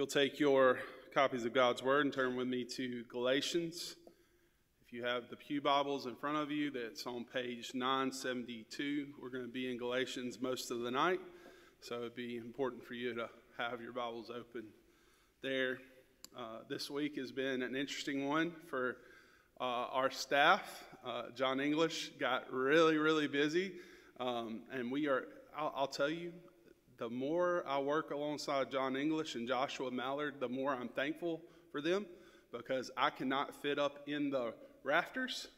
you'll take your copies of God's Word and turn with me to Galatians. If you have the Pew Bibles in front of you, that's on page 972. We're going to be in Galatians most of the night, so it'd be important for you to have your Bibles open there. Uh, this week has been an interesting one for uh, our staff. Uh, John English got really, really busy, um, and we are, I'll, I'll tell you, the more I work alongside John English and Joshua Mallard, the more I'm thankful for them because I cannot fit up in the rafters,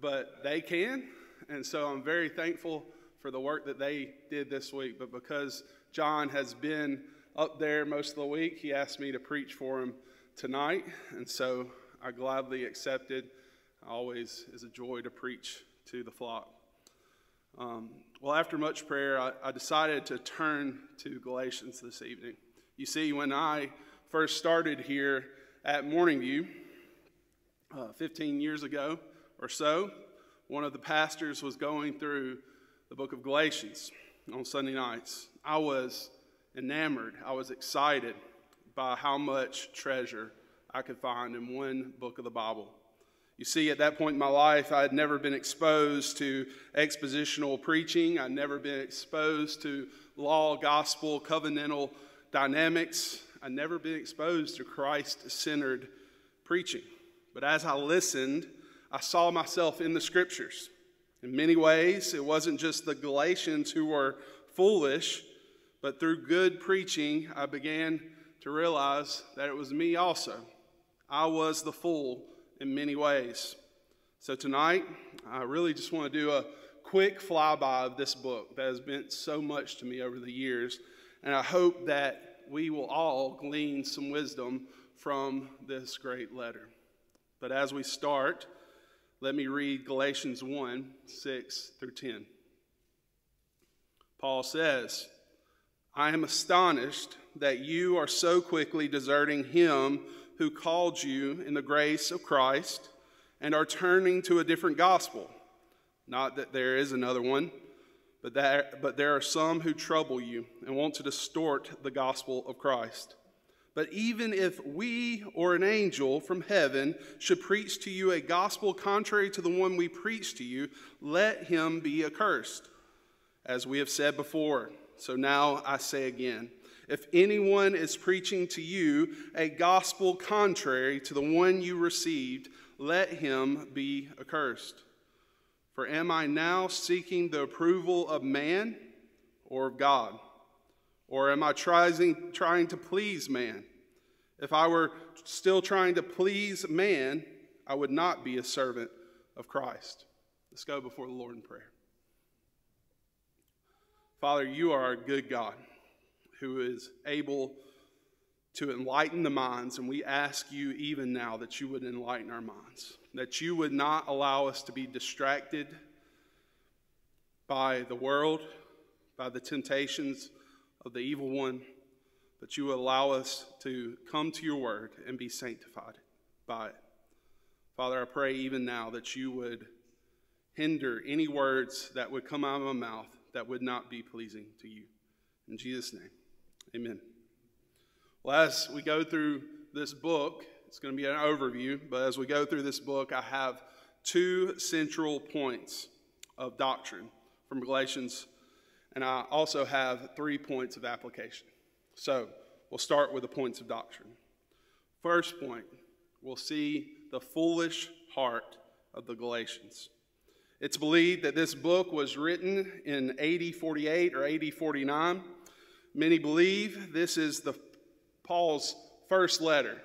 but they can. And so I'm very thankful for the work that they did this week. But because John has been up there most of the week, he asked me to preach for him tonight. And so I gladly accepted. Always is a joy to preach to the flock. Um, well, after much prayer, I, I, decided to turn to Galatians this evening. You see, when I first started here at Morning View uh, 15 years ago or so, one of the pastors was going through the book of Galatians on Sunday nights. I was enamored, I was excited by how much treasure I could find in one book of the Bible. You see, at that point in my life, I had never been exposed to expositional preaching. I'd never been exposed to law, gospel, covenantal dynamics. I'd never been exposed to Christ centered preaching. But as I listened, I saw myself in the scriptures. In many ways, it wasn't just the Galatians who were foolish, but through good preaching, I began to realize that it was me also. I was the fool in many ways. So tonight, I really just want to do a quick flyby of this book that has meant so much to me over the years. And I hope that we will all glean some wisdom from this great letter. But as we start, let me read Galatians 1 6 through 10. Paul says, I am astonished that you are so quickly deserting him who called you in the grace of Christ and are turning to a different gospel. Not that there is another one, but, that, but there are some who trouble you and want to distort the gospel of Christ. But even if we or an angel from heaven should preach to you a gospel contrary to the one we preach to you, let him be accursed. As we have said before, so now I say again if anyone is preaching to you a gospel contrary to the one you received, let him be accursed. For am I now seeking the approval of man or of God? Or am I trying, trying to please man? If I were still trying to please man, I would not be a servant of Christ. Let's go before the Lord in prayer. Father, you are a good God who is able to enlighten the minds, and we ask you even now that you would enlighten our minds, that you would not allow us to be distracted by the world, by the temptations of the evil one, but you allow us to come to your word and be sanctified by it. Father, I pray even now that you would hinder any words that would come out of my mouth that would not be pleasing to you. In Jesus' name. Amen. Well, as we go through this book, it's going to be an overview, but as we go through this book, I have two central points of doctrine from Galatians, and I also have three points of application. So we'll start with the points of doctrine. First point, we'll see the foolish heart of the Galatians. It's believed that this book was written in AD 48 or AD 49 Many believe this is the Paul's first letter.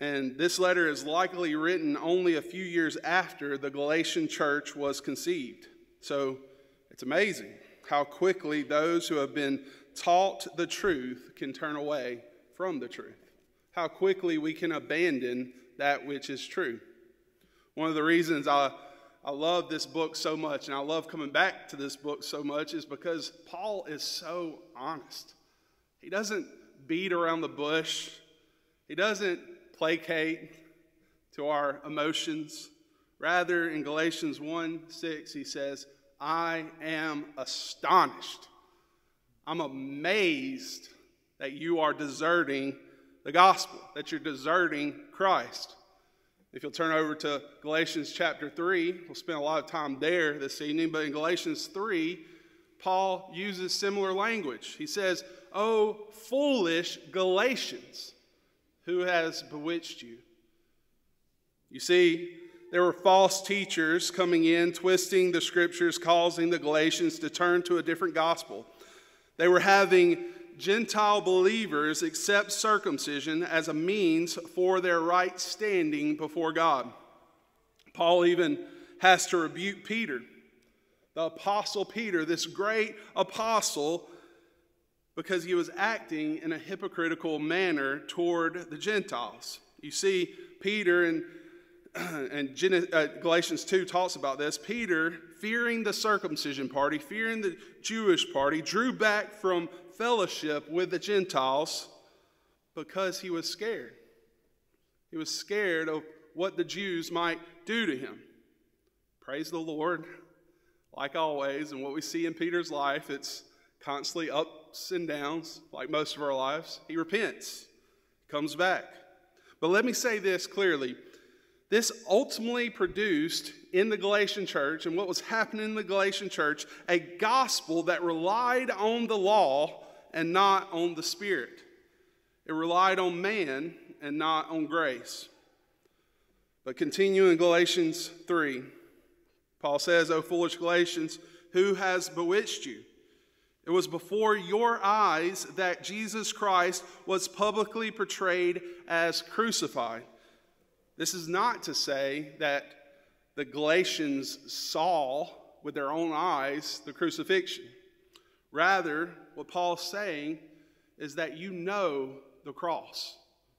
And this letter is likely written only a few years after the Galatian church was conceived. So it's amazing how quickly those who have been taught the truth can turn away from the truth. How quickly we can abandon that which is true. One of the reasons I I love this book so much, and I love coming back to this book so much, is because Paul is so honest. He doesn't beat around the bush, he doesn't placate to our emotions. Rather, in Galatians 1 6, he says, I am astonished. I'm amazed that you are deserting the gospel, that you're deserting Christ. If you'll turn over to Galatians chapter 3, we'll spend a lot of time there this evening, but in Galatians 3, Paul uses similar language. He says, Oh, foolish Galatians, who has bewitched you? You see, there were false teachers coming in, twisting the scriptures, causing the Galatians to turn to a different gospel. They were having Gentile believers accept circumcision as a means for their right standing before God. Paul even has to rebuke Peter, the apostle Peter, this great apostle, because he was acting in a hypocritical manner toward the Gentiles. You see, Peter and and uh, Galatians 2 talks about this. Peter, fearing the circumcision party, fearing the Jewish party, drew back from fellowship with the Gentiles because he was scared. He was scared of what the Jews might do to him. Praise the Lord. Like always, and what we see in Peter's life, it's constantly ups and downs, like most of our lives. He repents, comes back. But let me say this clearly. This ultimately produced in the Galatian church and what was happening in the Galatian church a gospel that relied on the law and not on the Spirit. It relied on man and not on grace. But continue in Galatians 3, Paul says, O foolish Galatians, who has bewitched you? It was before your eyes that Jesus Christ was publicly portrayed as crucified. This is not to say that the Galatians saw with their own eyes the crucifixion. Rather, what Paul's saying is that you know the cross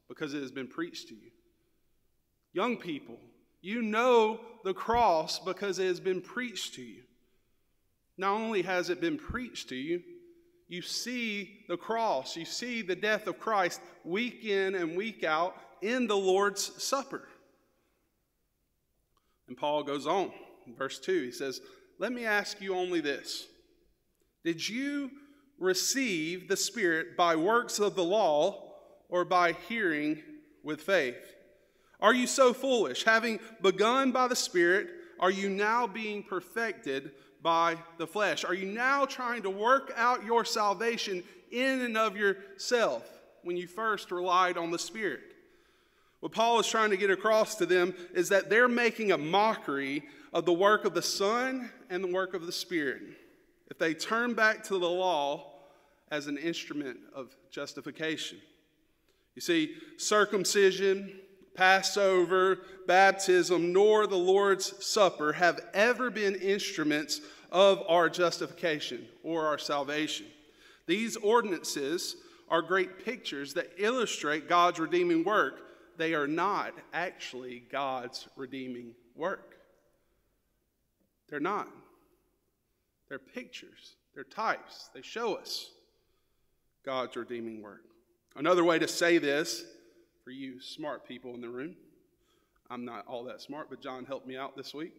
because it has been preached to you. Young people, you know the cross because it has been preached to you. Not only has it been preached to you, you see the cross, you see the death of Christ week in and week out in the Lord's Supper. And Paul goes on, in verse 2, he says, Let me ask you only this Did you receive the Spirit by works of the law or by hearing with faith? Are you so foolish? Having begun by the Spirit, are you now being perfected by the flesh? Are you now trying to work out your salvation in and of yourself when you first relied on the Spirit? What Paul is trying to get across to them is that they're making a mockery of the work of the Son and the work of the Spirit. If they turn back to the law as an instrument of justification. You see, circumcision, Passover, baptism, nor the Lord's Supper have ever been instruments of our justification or our salvation. These ordinances are great pictures that illustrate God's redeeming work they are not actually God's redeeming work. They're not. They're pictures, they're types. They show us God's redeeming work. Another way to say this for you smart people in the room, I'm not all that smart, but John helped me out this week.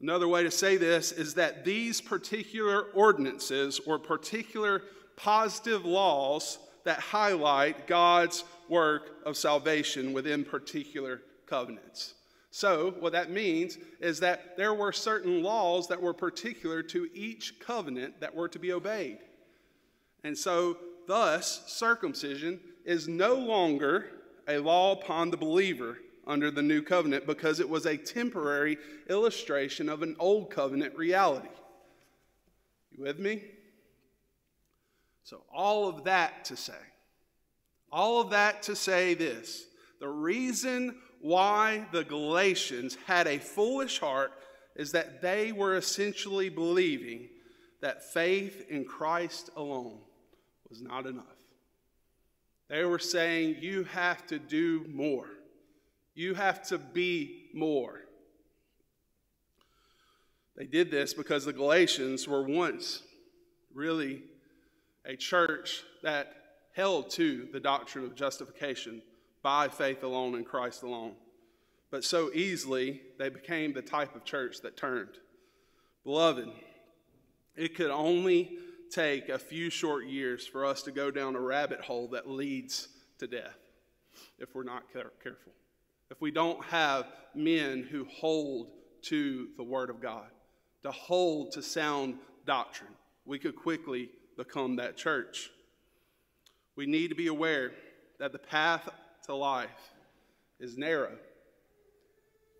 Another way to say this is that these particular ordinances or particular positive laws that highlight God's work of salvation within particular covenants. So, what that means is that there were certain laws that were particular to each covenant that were to be obeyed. And so, thus, circumcision is no longer a law upon the believer under the new covenant because it was a temporary illustration of an old covenant reality. You with me? So, all of that to say, all of that to say this the reason why the Galatians had a foolish heart is that they were essentially believing that faith in Christ alone was not enough. They were saying, You have to do more, you have to be more. They did this because the Galatians were once really a church that held to the doctrine of justification by faith alone in Christ alone. But so easily they became the type of church that turned. Beloved, it could only take a few short years for us to go down a rabbit hole that leads to death if we're not care- careful. If we don't have men who hold to the Word of God, to hold to sound doctrine, we could quickly become that church. We need to be aware that the path to life is narrow.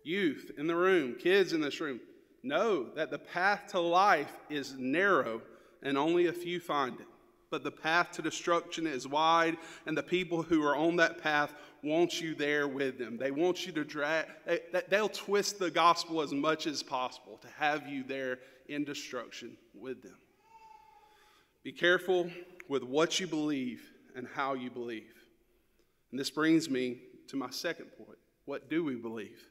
Youth in the room, kids in this room, know that the path to life is narrow and only a few find it. But the path to destruction is wide, and the people who are on that path want you there with them. They want you to drag, they, they'll twist the gospel as much as possible to have you there in destruction with them. Be careful with what you believe and how you believe. And this brings me to my second point. What do we believe?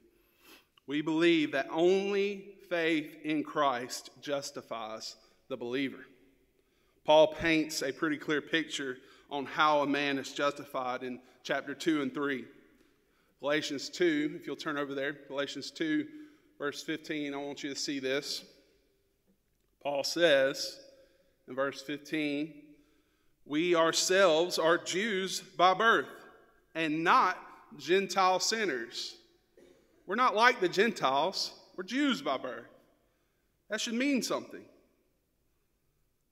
We believe that only faith in Christ justifies the believer. Paul paints a pretty clear picture on how a man is justified in chapter 2 and 3. Galatians 2, if you'll turn over there, Galatians 2, verse 15, I want you to see this. Paul says in verse 15, We ourselves are Jews by birth and not Gentile sinners. We're not like the Gentiles, we're Jews by birth. That should mean something.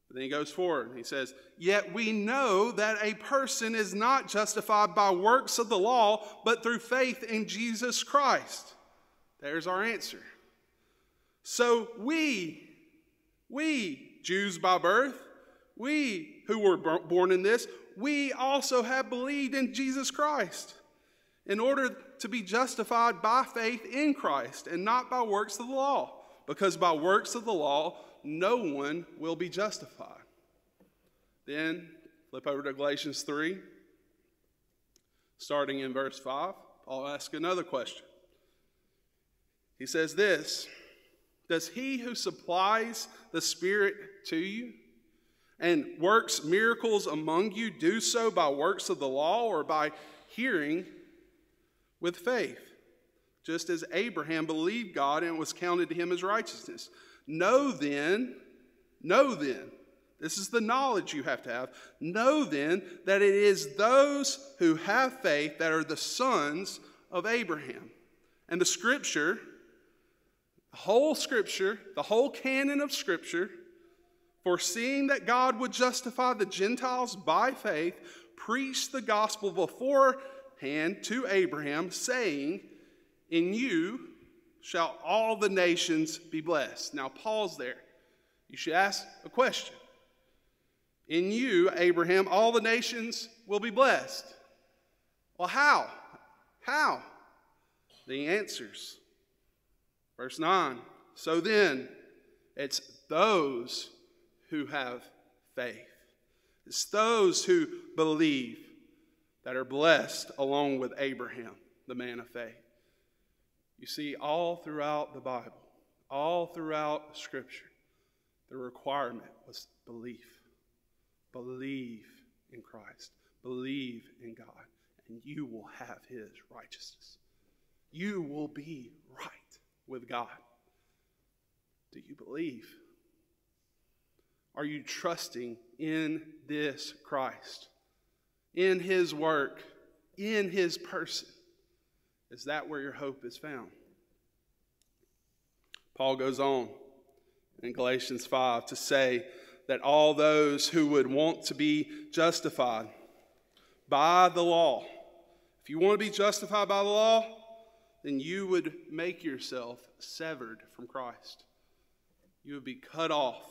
But then he goes forward and he says, Yet we know that a person is not justified by works of the law, but through faith in Jesus Christ. There's our answer. So we, we, Jews by birth, we who were born in this, we also have believed in Jesus Christ in order to be justified by faith in Christ and not by works of the law. Because by works of the law, no one will be justified. Then flip over to Galatians 3, starting in verse 5. I'll ask another question. He says this Does he who supplies the Spirit to you and works miracles among you do so by works of the law or by hearing with faith? Just as Abraham believed God and it was counted to him as righteousness. Know then, know then, this is the knowledge you have to have. Know then that it is those who have faith that are the sons of Abraham. And the scripture, the whole scripture, the whole canon of scripture, foreseeing that God would justify the Gentiles by faith, preached the gospel beforehand to Abraham, saying, In you shall all the nations be blessed. Now, pause there. You should ask a question. In you, Abraham, all the nations will be blessed. Well, how? How? The answers. Verse 9. So then, it's those who have faith. It's those who believe that are blessed along with Abraham, the man of faith. You see, all throughout the Bible, all throughout Scripture, the requirement was belief. Believe in Christ, believe in God, and you will have His righteousness. You will be right with God. Do you believe? Are you trusting in this Christ, in His work, in His person? Is that where your hope is found? Paul goes on in Galatians 5 to say that all those who would want to be justified by the law, if you want to be justified by the law, then you would make yourself severed from Christ. You would be cut off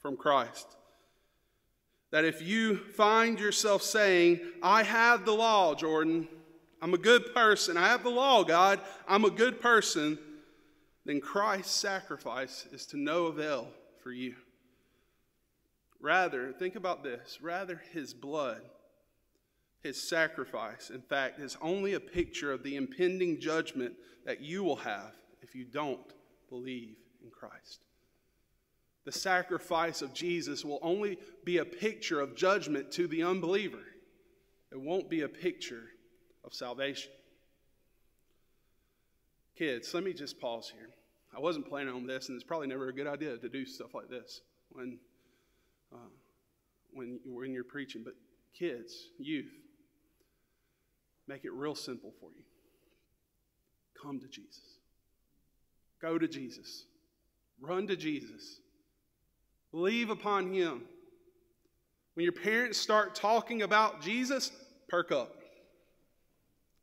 from Christ. That if you find yourself saying, I have the law, Jordan, I'm a good person. I have the law, God. I'm a good person. Then Christ's sacrifice is to no avail for you. Rather, think about this rather, his blood, his sacrifice, in fact, is only a picture of the impending judgment that you will have if you don't believe in Christ. The sacrifice of Jesus will only be a picture of judgment to the unbeliever. It won't be a picture of salvation. Kids, let me just pause here. I wasn't planning on this, and it's probably never a good idea to do stuff like this when, uh, when, when you're preaching. But kids, youth, make it real simple for you. Come to Jesus. Go to Jesus. Run to Jesus. Believe upon Him. When your parents start talking about Jesus, perk up.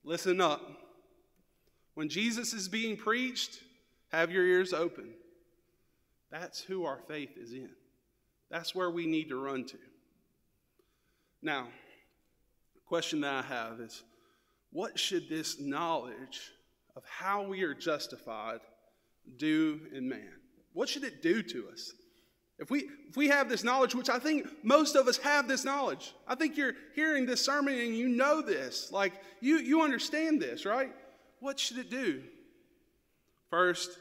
Listen up. When Jesus is being preached, have your ears open. That's who our faith is in. That's where we need to run to. Now, the question that I have is what should this knowledge of how we are justified do in man? What should it do to us? If we, if we have this knowledge, which I think most of us have this knowledge, I think you're hearing this sermon and you know this. Like, you, you understand this, right? What should it do? First,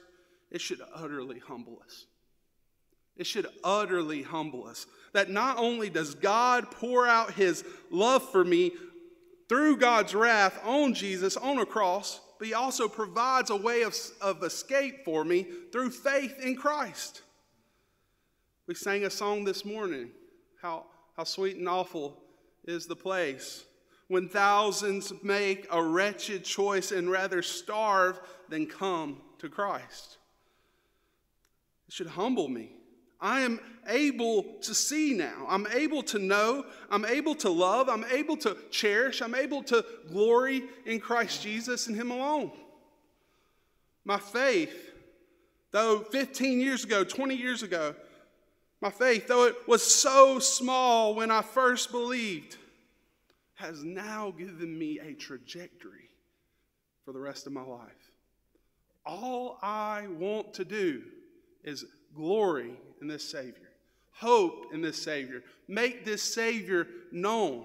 it should utterly humble us. It should utterly humble us. That not only does God pour out his love for me through God's wrath on Jesus on a cross, but he also provides a way of, of escape for me through faith in Christ. We sang a song this morning how, how sweet and awful is the place when thousands make a wretched choice and rather starve than come to Christ. It should humble me. I am able to see now. I'm able to know. I'm able to love. I'm able to cherish. I'm able to glory in Christ Jesus and Him alone. My faith, though 15 years ago, 20 years ago, my faith, though it was so small when I first believed, has now given me a trajectory for the rest of my life. All I want to do is glory in this Savior, hope in this Savior, make this Savior known.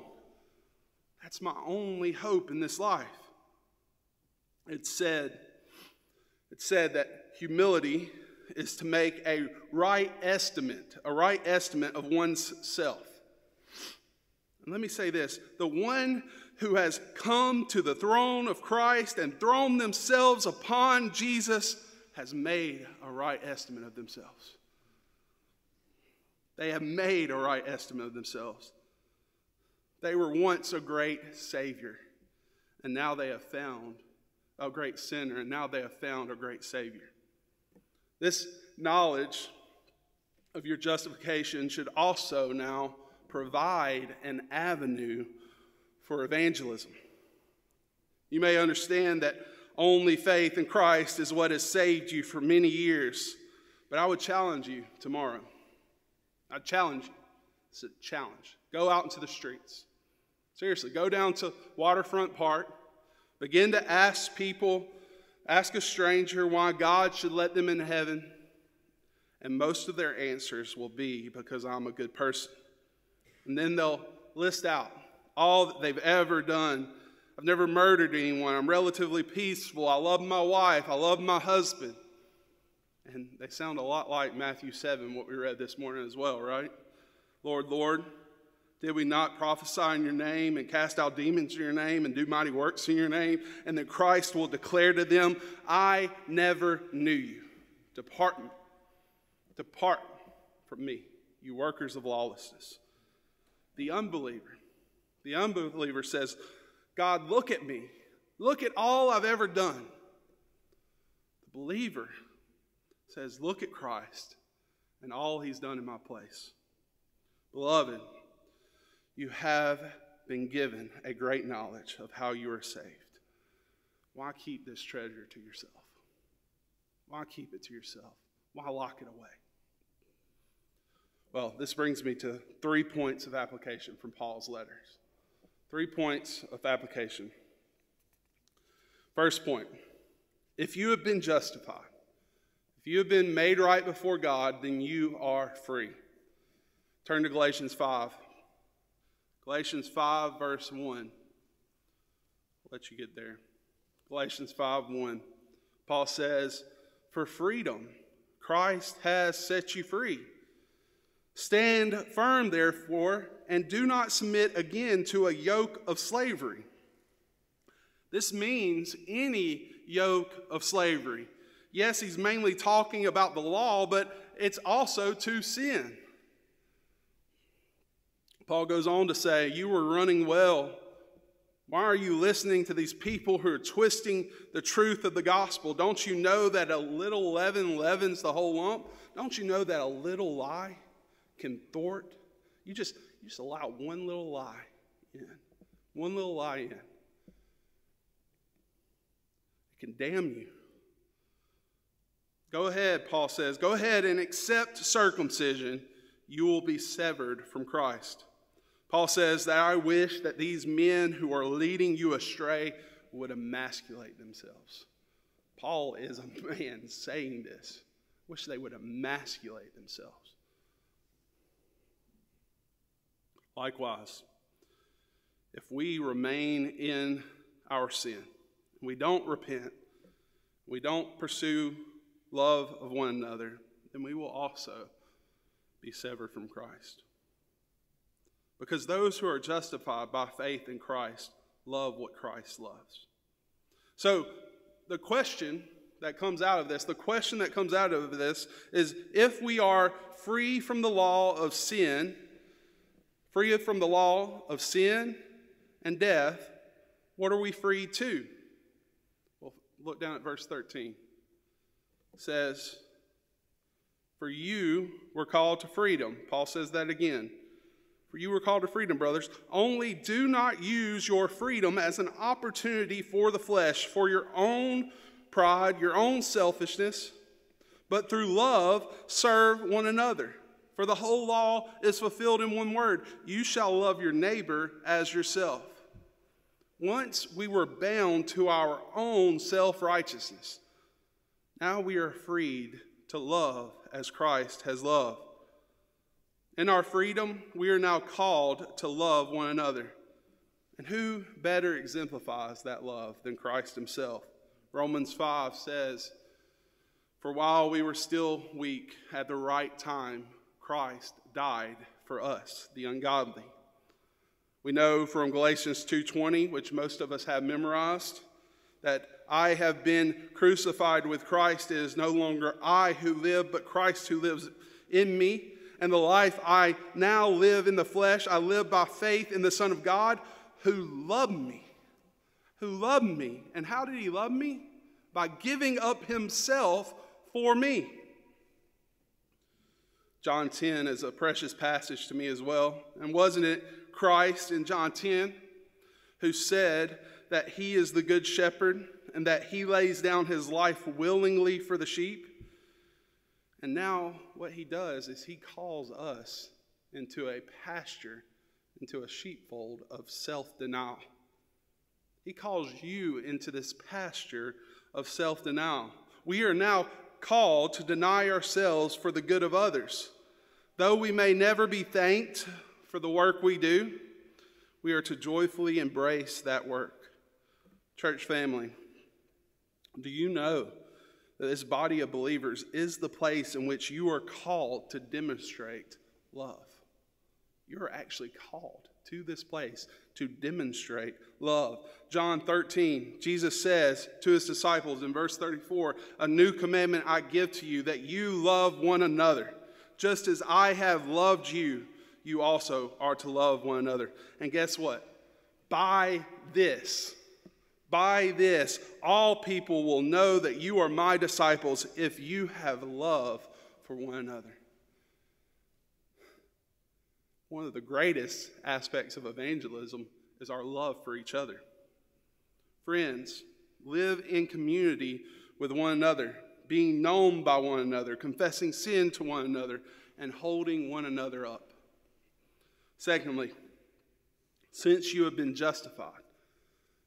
That's my only hope in this life. It said, it said that humility is to make a right estimate, a right estimate of one's self. And let me say this the one who has come to the throne of Christ and thrown themselves upon Jesus has made a right estimate of themselves. They have made a right estimate of themselves. They were once a great Savior, and now they have found a great sinner, and now they have found a great Savior. This knowledge of your justification should also now provide an avenue for evangelism. You may understand that only faith in Christ is what has saved you for many years, but I would challenge you tomorrow. I'd challenge you. It's a challenge. Go out into the streets. Seriously, go down to Waterfront Park. Begin to ask people Ask a stranger why God should let them in heaven, and most of their answers will be because I'm a good person. And then they'll list out all that they've ever done. I've never murdered anyone. I'm relatively peaceful. I love my wife. I love my husband. And they sound a lot like Matthew 7, what we read this morning as well, right? Lord, Lord, did we not prophesy in your name and cast out demons in your name and do mighty works in your name? And then Christ will declare to them, I never knew you. Depart, depart from me, you workers of lawlessness. The unbeliever, the unbeliever says, God, look at me. Look at all I've ever done. The believer says, Look at Christ and all he's done in my place. Beloved, you have been given a great knowledge of how you are saved. Why keep this treasure to yourself? Why keep it to yourself? Why lock it away? Well, this brings me to three points of application from Paul's letters. Three points of application. First point if you have been justified, if you have been made right before God, then you are free. Turn to Galatians 5. Galatians 5, verse 1. I'll let you get there. Galatians 5, 1. Paul says, For freedom, Christ has set you free. Stand firm, therefore, and do not submit again to a yoke of slavery. This means any yoke of slavery. Yes, he's mainly talking about the law, but it's also to sin. Paul goes on to say, You were running well Why are you listening to these people who are twisting the truth of the gospel? Don't you know that a little leaven leavens the whole lump? Don't you know that a little lie can thwart? You just, you just allow one little lie in. One little lie in. It can damn you. Go ahead, Paul says, go ahead and accept circumcision. You will be severed from Christ. Paul says that I wish that these men who are leading you astray would emasculate themselves. Paul is a man saying this. Wish they would emasculate themselves. Likewise, if we remain in our sin, we don't repent, we don't pursue love of one another, then we will also be severed from Christ. Because those who are justified by faith in Christ love what Christ loves. So, the question that comes out of this, the question that comes out of this is if we are free from the law of sin, free from the law of sin and death, what are we free to? Well, look down at verse 13. It says, For you were called to freedom. Paul says that again. For you were called to freedom, brothers. Only do not use your freedom as an opportunity for the flesh, for your own pride, your own selfishness, but through love serve one another. For the whole law is fulfilled in one word you shall love your neighbor as yourself. Once we were bound to our own self righteousness, now we are freed to love as Christ has loved. In our freedom, we are now called to love one another. And who better exemplifies that love than Christ himself? Romans 5 says, For while we were still weak, at the right time, Christ died for us, the ungodly. We know from Galatians 2:20, which most of us have memorized, that I have been crucified with Christ. It is no longer I who live, but Christ who lives in me and the life I now live in the flesh, I live by faith in the Son of God who loved me. Who loved me. And how did he love me? By giving up himself for me. John 10 is a precious passage to me as well. And wasn't it Christ in John 10 who said that he is the good shepherd and that he lays down his life willingly for the sheep? And now, what he does is he calls us into a pasture, into a sheepfold of self denial. He calls you into this pasture of self denial. We are now called to deny ourselves for the good of others. Though we may never be thanked for the work we do, we are to joyfully embrace that work. Church family, do you know that this body of believers is the place in which you are called to demonstrate love. You're actually called to this place to demonstrate love. John 13, Jesus says to his disciples in verse 34 A new commandment I give to you, that you love one another. Just as I have loved you, you also are to love one another. And guess what? By this, by this, all people will know that you are my disciples if you have love for one another. One of the greatest aspects of evangelism is our love for each other. Friends, live in community with one another, being known by one another, confessing sin to one another, and holding one another up. Secondly, since you have been justified,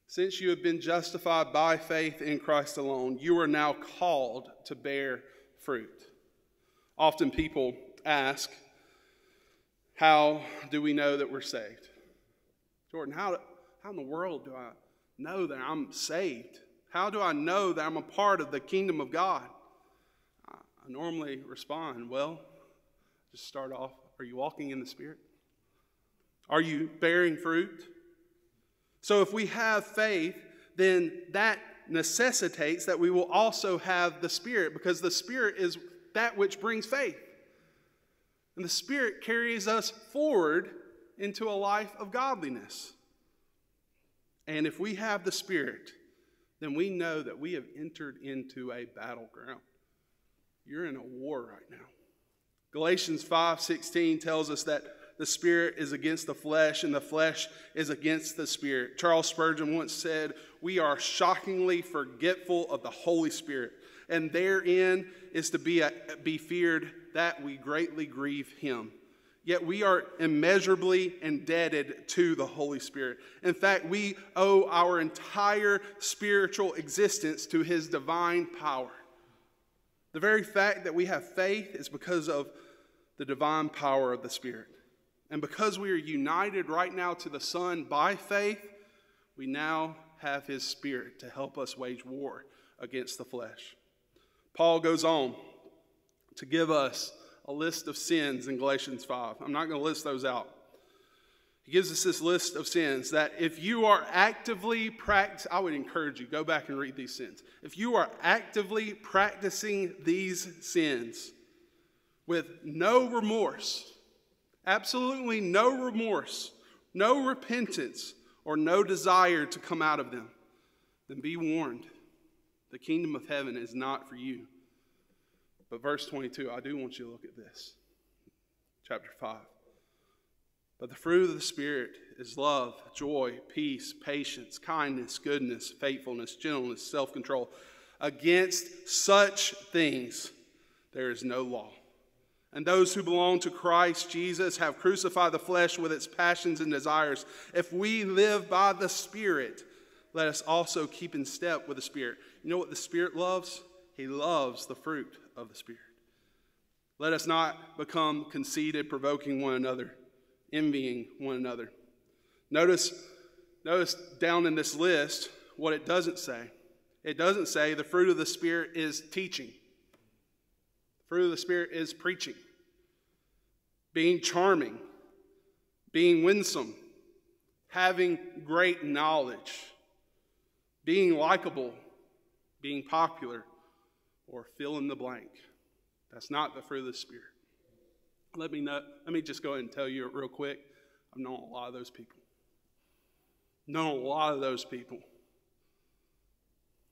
since you have been justified by faith in Christ alone, you are now called to bear fruit. Often people ask, How do we know that we're saved? Jordan, how, how in the world do I know that I'm saved? How do I know that I'm a part of the kingdom of God? I, normally respond, Well, just start off. Are you walking in the Spirit? Are you bearing fruit? So if we have faith, then that necessitates that we will also have the Spirit because the Spirit is that which brings faith. And the Spirit carries us forward into a life of godliness. And if we have the Spirit, then we know that we have entered into a battleground. You're in a war right now. Galatians 5:16 tells us that the spirit is against the flesh and the flesh is against the spirit. Charles Spurgeon once said, "We are shockingly forgetful of the Holy Spirit, and therein is to be, a, be feared that we greatly grieve him." Yet we are immeasurably indebted to the Holy Spirit. In fact, we owe our entire spiritual existence to His divine power. The very fact that we have faith is because of the divine power of the Spirit. And because we are united right now to the Son by faith, we now have His Spirit to help us wage war against the flesh. Paul goes on to give us a list of sins in Galatians 5. I'm not going to list those out. He gives us this list of sins that if you are actively practicing, I would encourage you, go back and read these sins. If you are actively practicing these sins with no remorse, absolutely no remorse, no repentance, or no desire to come out of them, then be warned. The kingdom of heaven is not for you. But verse 22, I do want you to look at this. Chapter 5. But the fruit of the Spirit is love, joy, peace, patience, kindness, goodness, faithfulness, gentleness, self control. Against such things there is no law. And those who belong to Christ Jesus have crucified the flesh with its passions and desires. If we live by the Spirit, let us also keep in step with the Spirit. You know what the Spirit loves? He loves the fruit of the Spirit. Let us not become conceited, provoking one another, envying one another. Notice, notice down in this list what it doesn't say. It doesn't say the fruit of the Spirit is teaching. Fruit of the Spirit is preaching being charming, being winsome, having great knowledge, being likable, being popular, or fill in the blank. That's not the fruit of the Spirit. Let me know, let me just go ahead and tell you real quick. I've known a lot of those people. Known a lot of those people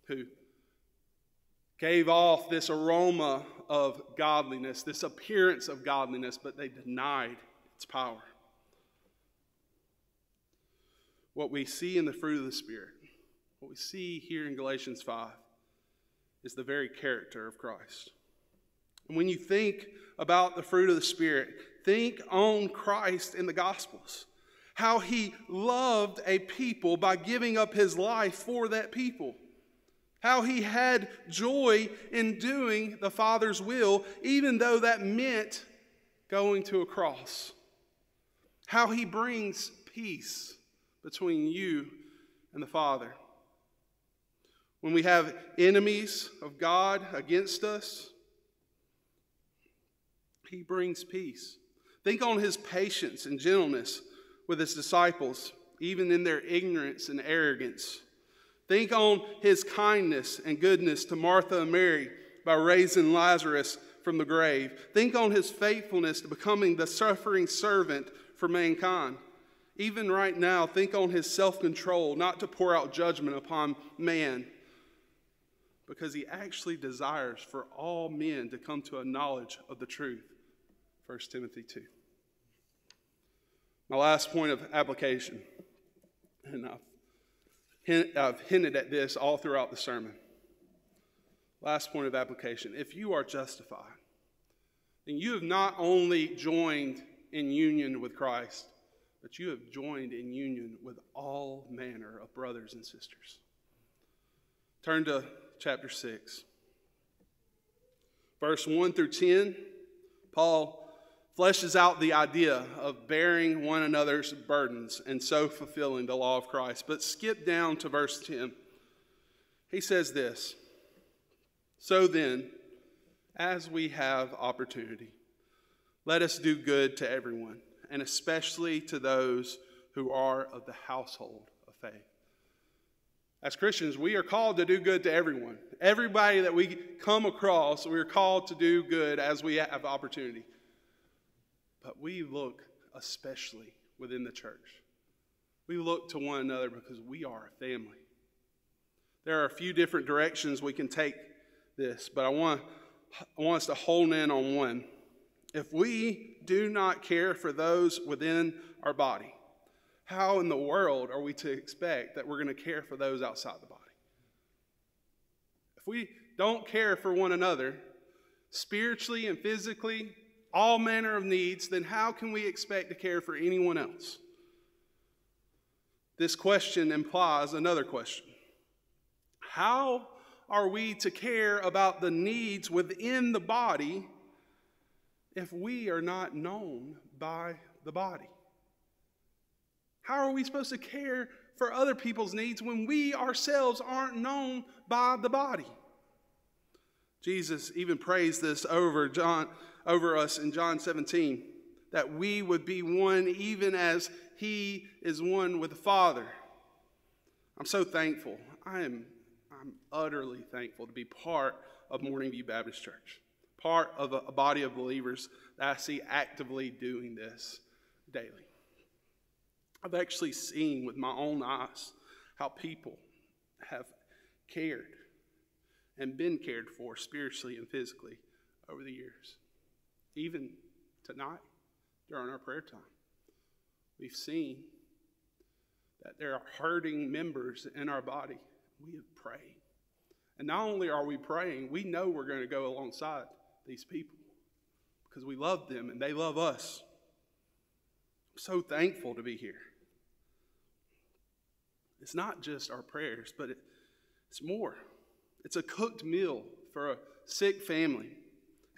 who gave off this aroma of godliness, this appearance of godliness, but they denied its power. What we see in the fruit of the Spirit, what we see here in Galatians 5, is the very character of Christ. And when you think about the fruit of the Spirit, think on Christ in the Gospels. How he loved a people by giving up his life for that people how he had joy in doing the Father's will, even though that meant going to a cross. How he brings peace between you and the Father. When we have enemies of God against us, he brings peace. Think on his patience and gentleness with his disciples, even in their ignorance and arrogance. Think on his kindness and goodness to Martha and Mary by raising Lazarus from the grave. Think on his faithfulness to becoming the suffering servant for mankind. Even right now, think on his self control, not to pour out judgment upon man, because he actually desires for all men to come to a knowledge of the truth. 1 Timothy 2. My last point of application, and I've I've hinted at this all throughout the sermon. Last point of application. If you are justified, then you have not only joined in union with Christ, but you have joined in union with all manner of brothers and sisters. Turn to chapter 6. Verse 1 through 10, Paul fleshes out the idea of bearing one another's burdens and so fulfilling the law of Christ. But skip down to verse 10. He says this So then, as we have opportunity, let us do good to everyone, and especially to those who are of the household of faith. As Christians, we are called to do good to everyone. Everybody that we come across, we are called to do good as we have opportunity but we look especially within the church. We look to one another because we are a family. There are a few different directions we can take this, but I want, I want us to hone in on one. If we do not care for those within our body, how in the world are we to expect that we're going to care for those outside the body? If we don't care for one another, spiritually and physically, all manner of needs, then how can we expect to care for anyone else? This question implies another question How are we to care about the needs within the body if we are not known by the body? How are we supposed to care for other people's needs when we ourselves aren't known by the body? Jesus even prays this over John over us in John 17 that we would be one even as he is one with the Father. I'm so thankful. I am I'm utterly thankful to be part of Morning View Baptist Church, part of a, a body of believers that I see actively doing this daily. I've actually seen with my own eyes how people have cared and been cared for spiritually and physically over the years. Even tonight, during our prayer time, we've seen that there are hurting members in our body. We have prayed. And not only are we praying, we know we're going to go alongside these people because we love them and they love us. I'm so thankful to be here. It's not just our prayers, but it, it's more. It's a cooked meal for a sick family.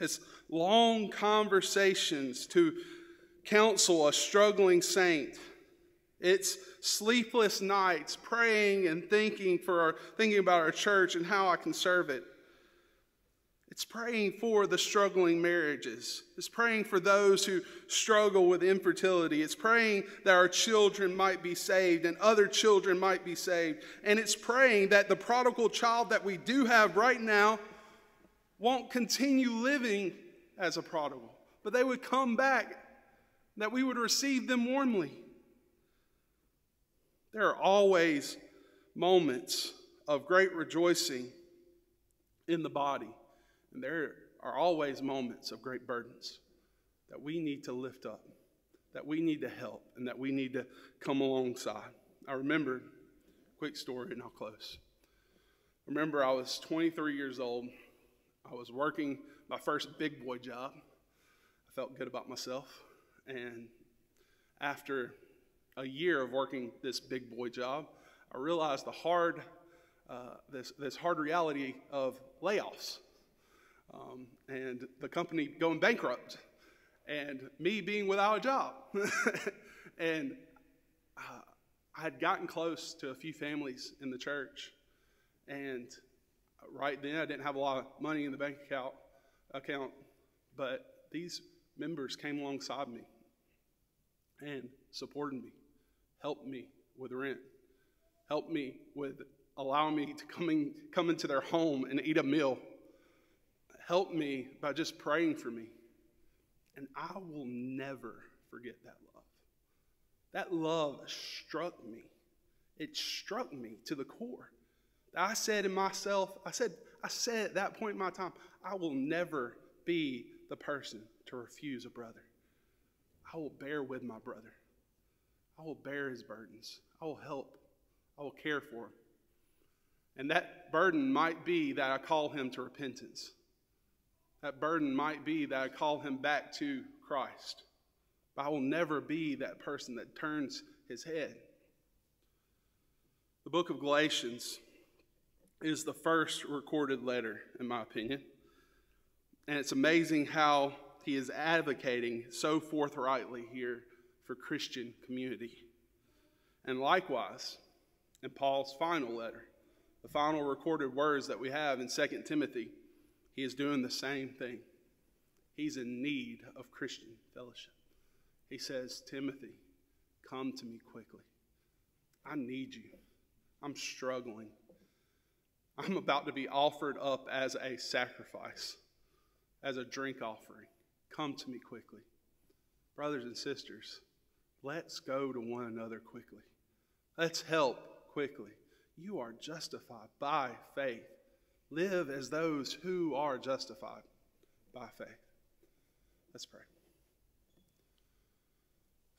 It's long conversations to counsel a struggling saint. It's sleepless nights praying and thinking for our, thinking about our church and how I can serve it. It's praying for the struggling marriages. It's praying for those who struggle with infertility. It's praying that our children might be saved and other children might be saved. And it's praying that the prodigal child that we do have right now won't continue living as a prodigal, but they would come back, that we would receive them warmly. There are always moments of great rejoicing in the body. And there are always moments of great burdens that we need to lift up, that we need to help, and that we need to come alongside. I remember, quick story, and I'll close. Remember, I was 23 years old. I was working my first big boy job. I felt good about myself. And after a year of working this big boy job, I realized the hard, uh, this, this hard reality of layoffs um, and the company going bankrupt, and me being without a job. and uh, I had gotten close to a few families in the church, and right then I didn't have a lot of money in the bank account, account but these members came alongside me and supported me, helped me with rent, helped me with allowing me to come, in, come into their home and eat a meal helped me by just praying for me. And I will never forget that love. That love struck me. It struck me to the core. I said in myself, I said, I said at that point in my time, I will never be the person to refuse a brother. I will bear with my brother. I will bear his burdens. I will help. I will care for him. And that burden might be that I call him to repentance. That burden might be that I call him back to Christ. But I will never be that person that turns his head. The book of Galatians is the first recorded letter, in my opinion. And it's amazing how he is advocating so forthrightly here for Christian community. And likewise, in Paul's final letter, the final recorded words that we have in 2 Timothy he is doing the same thing. He's in need of Christian fellowship. He says, Timothy, come to me quickly. I need you. I'm struggling. I'm about to be offered up as a sacrifice, as a drink offering. Come to me quickly. Brothers and sisters, let's go to one another quickly. Let's help quickly. You are justified by faith. Live as those who are justified by faith. Let's pray.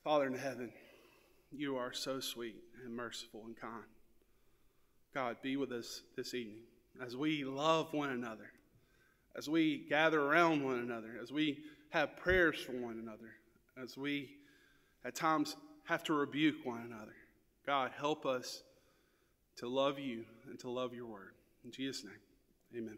Father in heaven, you are so sweet and merciful and kind. God, be with us this evening as we love one another, as we gather around one another, as we have prayers for one another, as we at times have to rebuke one another. God, help us to love you and to love your word. In Jesus' name, amen.